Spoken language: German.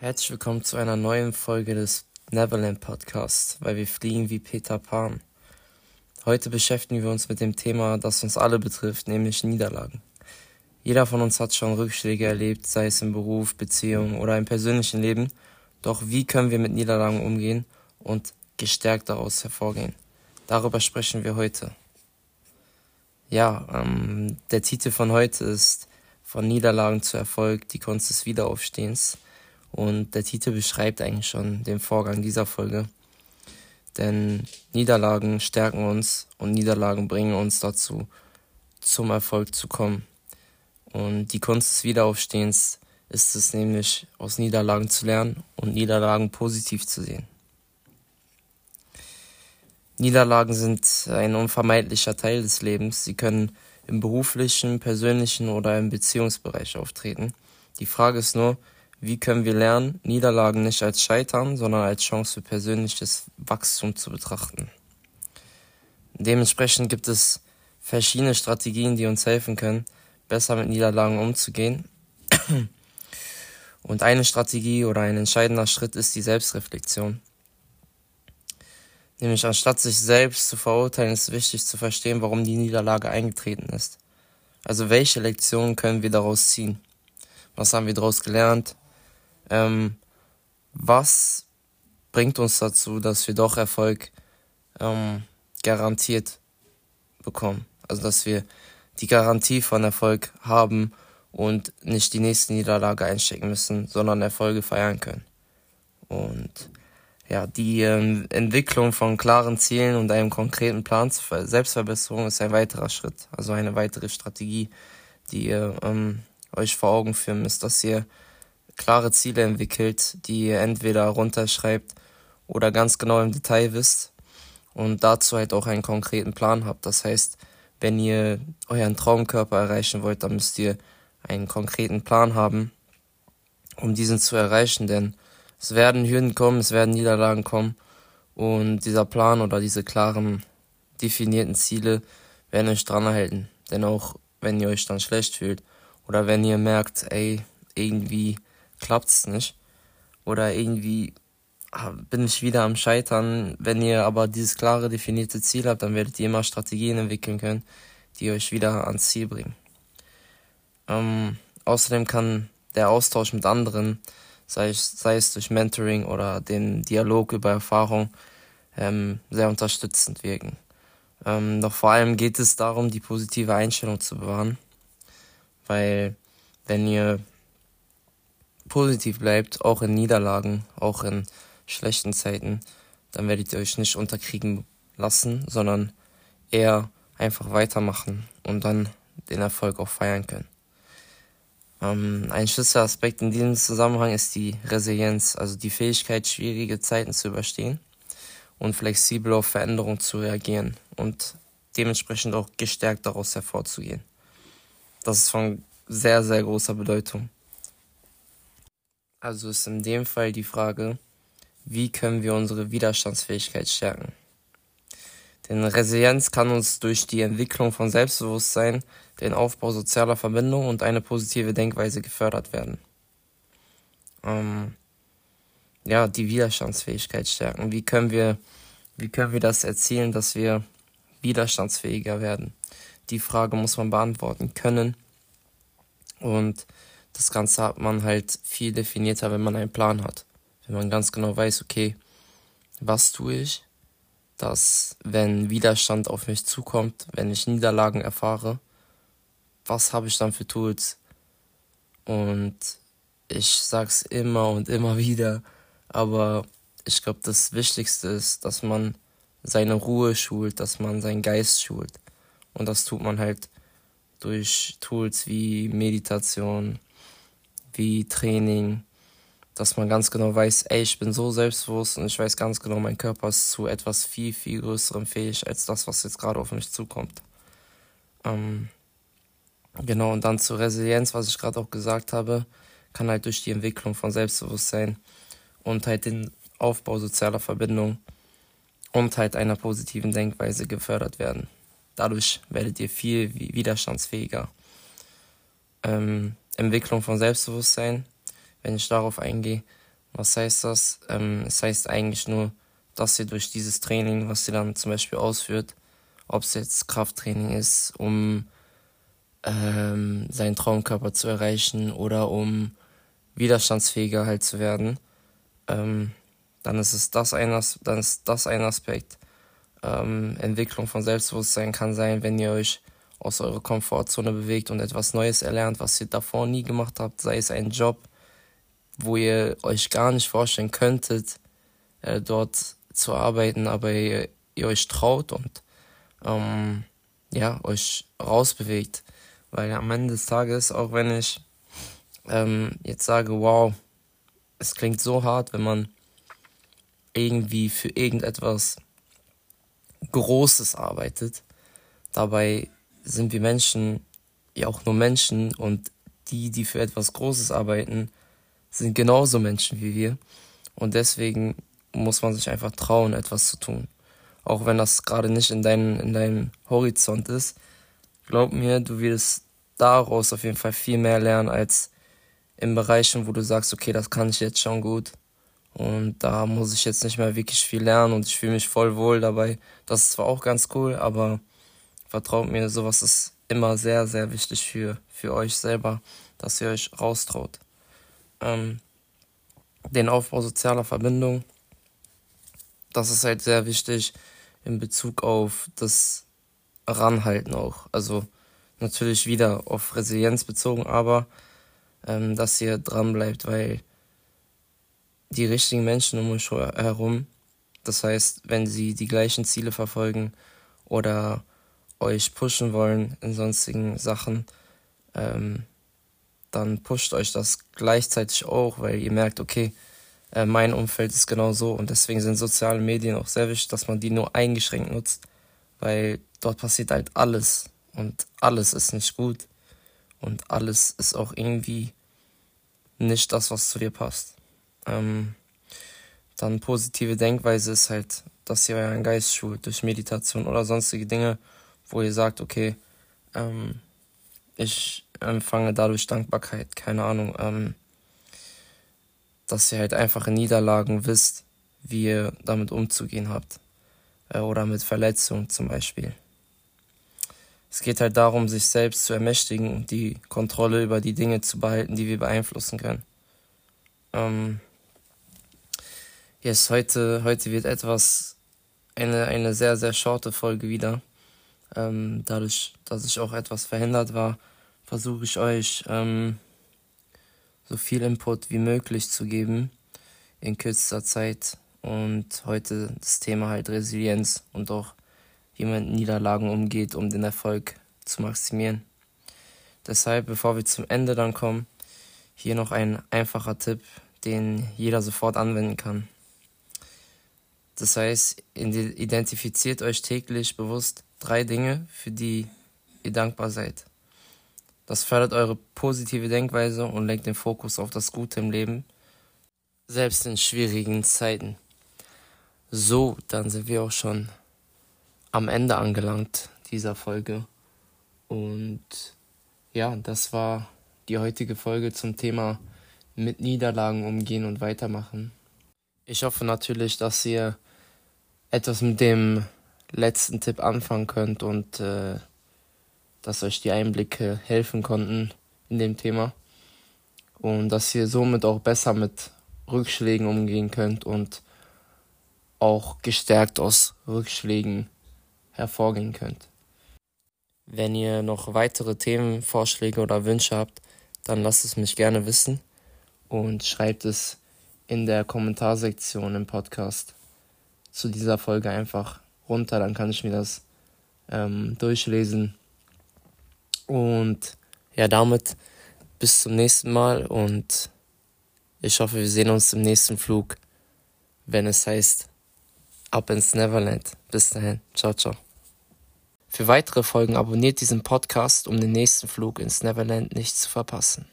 Herzlich willkommen zu einer neuen Folge des Neverland Podcasts, weil wir fliegen wie Peter Pan. Heute beschäftigen wir uns mit dem Thema, das uns alle betrifft, nämlich Niederlagen. Jeder von uns hat schon Rückschläge erlebt, sei es im Beruf, Beziehung oder im persönlichen Leben. Doch wie können wir mit Niederlagen umgehen und gestärkt daraus hervorgehen? Darüber sprechen wir heute. Ja, ähm, der Titel von heute ist Von Niederlagen zu Erfolg, die Kunst des Wiederaufstehens. Und der Titel beschreibt eigentlich schon den Vorgang dieser Folge. Denn Niederlagen stärken uns und Niederlagen bringen uns dazu, zum Erfolg zu kommen. Und die Kunst des Wiederaufstehens ist es nämlich, aus Niederlagen zu lernen und Niederlagen positiv zu sehen. Niederlagen sind ein unvermeidlicher Teil des Lebens. Sie können im beruflichen, persönlichen oder im Beziehungsbereich auftreten. Die Frage ist nur, wie können wir lernen, Niederlagen nicht als Scheitern, sondern als Chance für persönliches Wachstum zu betrachten? Dementsprechend gibt es verschiedene Strategien, die uns helfen können, besser mit Niederlagen umzugehen. Und eine Strategie oder ein entscheidender Schritt ist die Selbstreflexion. Nämlich anstatt sich selbst zu verurteilen, ist wichtig zu verstehen, warum die Niederlage eingetreten ist. Also welche Lektionen können wir daraus ziehen? Was haben wir daraus gelernt? Ähm, was bringt uns dazu, dass wir doch Erfolg ähm, garantiert bekommen. Also dass wir die Garantie von Erfolg haben und nicht die nächste Niederlage einstecken müssen, sondern Erfolge feiern können. Und ja, die ähm, Entwicklung von klaren Zielen und einem konkreten Plan zur Selbstverbesserung ist ein weiterer Schritt, also eine weitere Strategie, die ihr ähm, euch vor Augen führen müsst, dass ihr klare Ziele entwickelt, die ihr entweder runterschreibt oder ganz genau im Detail wisst und dazu halt auch einen konkreten Plan habt. Das heißt, wenn ihr euren Traumkörper erreichen wollt, dann müsst ihr einen konkreten Plan haben, um diesen zu erreichen, denn es werden Hürden kommen, es werden Niederlagen kommen und dieser Plan oder diese klaren definierten Ziele werden euch dran halten. Denn auch wenn ihr euch dann schlecht fühlt oder wenn ihr merkt, ey, irgendwie klappt's nicht. Oder irgendwie ah, bin ich wieder am Scheitern. Wenn ihr aber dieses klare, definierte Ziel habt, dann werdet ihr immer Strategien entwickeln können, die euch wieder ans Ziel bringen. Ähm, außerdem kann der Austausch mit anderen, sei es, sei es durch Mentoring oder den Dialog über Erfahrung, ähm, sehr unterstützend wirken. Ähm, doch vor allem geht es darum, die positive Einstellung zu bewahren, weil wenn ihr positiv bleibt, auch in Niederlagen, auch in schlechten Zeiten, dann werdet ihr euch nicht unterkriegen lassen, sondern eher einfach weitermachen und dann den Erfolg auch feiern können. Ähm, ein Schlüsselaspekt in diesem Zusammenhang ist die Resilienz, also die Fähigkeit, schwierige Zeiten zu überstehen und flexibel auf Veränderungen zu reagieren und dementsprechend auch gestärkt daraus hervorzugehen. Das ist von sehr, sehr großer Bedeutung. Also ist in dem Fall die Frage, wie können wir unsere Widerstandsfähigkeit stärken? Denn Resilienz kann uns durch die Entwicklung von Selbstbewusstsein, den Aufbau sozialer Verbindungen und eine positive Denkweise gefördert werden. Ähm, ja, die Widerstandsfähigkeit stärken. Wie können wir, wie können wir das erzielen, dass wir widerstandsfähiger werden? Die Frage muss man beantworten können. Und das Ganze hat man halt viel definierter, wenn man einen Plan hat. Wenn man ganz genau weiß, okay, was tue ich, dass wenn Widerstand auf mich zukommt, wenn ich Niederlagen erfahre, was habe ich dann für Tools? Und ich sag's immer und immer wieder, aber ich glaube, das Wichtigste ist, dass man seine Ruhe schult, dass man seinen Geist schult. Und das tut man halt durch Tools wie Meditation, wie Training, dass man ganz genau weiß, ey, ich bin so selbstbewusst und ich weiß ganz genau, mein Körper ist zu etwas viel, viel Größerem fähig als das, was jetzt gerade auf mich zukommt. Ähm, genau, und dann zur Resilienz, was ich gerade auch gesagt habe, kann halt durch die Entwicklung von Selbstbewusstsein und halt den Aufbau sozialer Verbindungen und halt einer positiven Denkweise gefördert werden. Dadurch werdet ihr viel widerstandsfähiger. Ähm, Entwicklung von Selbstbewusstsein, wenn ich darauf eingehe, Was heißt das? Ähm, es heißt eigentlich nur, dass ihr durch dieses Training, was ihr dann zum Beispiel ausführt, ob es jetzt Krafttraining ist, um ähm, seinen Traumkörper zu erreichen oder um widerstandsfähiger halt zu werden, ähm, dann ist es das ein, dann ist das ein Aspekt. Ähm, Entwicklung von Selbstbewusstsein kann sein, wenn ihr euch aus eurer Komfortzone bewegt und etwas Neues erlernt, was ihr davor nie gemacht habt, sei es ein Job, wo ihr euch gar nicht vorstellen könntet, äh, dort zu arbeiten, aber ihr, ihr euch traut und ähm, ja, euch rausbewegt. Weil am Ende des Tages, auch wenn ich ähm, jetzt sage, wow, es klingt so hart, wenn man irgendwie für irgendetwas Großes arbeitet. Dabei sind wir Menschen ja auch nur Menschen und die, die für etwas Großes arbeiten, sind genauso Menschen wie wir. Und deswegen muss man sich einfach trauen, etwas zu tun. Auch wenn das gerade nicht in, dein, in deinem Horizont ist. Glaub mir, du wirst daraus auf jeden Fall viel mehr lernen als in Bereichen, wo du sagst, okay, das kann ich jetzt schon gut. Und da muss ich jetzt nicht mehr wirklich viel lernen und ich fühle mich voll wohl dabei. Das ist zwar auch ganz cool, aber vertraut mir, sowas ist immer sehr, sehr wichtig für, für euch selber, dass ihr euch raustraut. Ähm, den Aufbau sozialer Verbindung, das ist halt sehr wichtig in Bezug auf das Ranhalten auch. Also natürlich wieder auf Resilienz bezogen, aber ähm, dass ihr dran bleibt, weil die richtigen Menschen um euch herum, das heißt, wenn sie die gleichen Ziele verfolgen oder euch pushen wollen in sonstigen Sachen, ähm, dann pusht euch das gleichzeitig auch, weil ihr merkt, okay, äh, mein Umfeld ist genau so und deswegen sind soziale Medien auch sehr wichtig, dass man die nur eingeschränkt nutzt, weil dort passiert halt alles und alles ist nicht gut und alles ist auch irgendwie nicht das, was zu dir passt. Ähm, dann positive Denkweise ist halt, dass ihr euren Geist schult durch Meditation oder sonstige Dinge, wo ihr sagt, okay, ähm, ich empfange dadurch Dankbarkeit, keine Ahnung, ähm, dass ihr halt einfach in Niederlagen wisst, wie ihr damit umzugehen habt. Äh, oder mit Verletzungen zum Beispiel. Es geht halt darum, sich selbst zu ermächtigen und die Kontrolle über die Dinge zu behalten, die wir beeinflussen können. Ähm, yes, heute, heute wird etwas, eine, eine sehr, sehr shorte Folge wieder. Ähm, dadurch, dass ich auch etwas verhindert war, versuche ich euch ähm, so viel Input wie möglich zu geben in kürzester Zeit. Und heute das Thema halt Resilienz und auch wie man mit Niederlagen umgeht, um den Erfolg zu maximieren. Deshalb, bevor wir zum Ende dann kommen, hier noch ein einfacher Tipp, den jeder sofort anwenden kann. Das heißt, identifiziert euch täglich bewusst drei Dinge, für die ihr dankbar seid. Das fördert eure positive Denkweise und lenkt den Fokus auf das Gute im Leben, selbst in schwierigen Zeiten. So, dann sind wir auch schon am Ende angelangt dieser Folge. Und ja, das war die heutige Folge zum Thema mit Niederlagen umgehen und weitermachen. Ich hoffe natürlich, dass ihr etwas mit dem letzten Tipp anfangen könnt und äh, dass euch die Einblicke helfen konnten in dem Thema und dass ihr somit auch besser mit Rückschlägen umgehen könnt und auch gestärkt aus Rückschlägen hervorgehen könnt. Wenn ihr noch weitere Themenvorschläge oder Wünsche habt, dann lasst es mich gerne wissen und schreibt es in der Kommentarsektion im Podcast zu dieser Folge einfach runter, dann kann ich mir das ähm, durchlesen. Und ja, damit bis zum nächsten Mal und ich hoffe, wir sehen uns im nächsten Flug, wenn es heißt Ab ins Neverland. Bis dahin, ciao, ciao. Für weitere Folgen abonniert diesen Podcast, um den nächsten Flug ins Neverland nicht zu verpassen.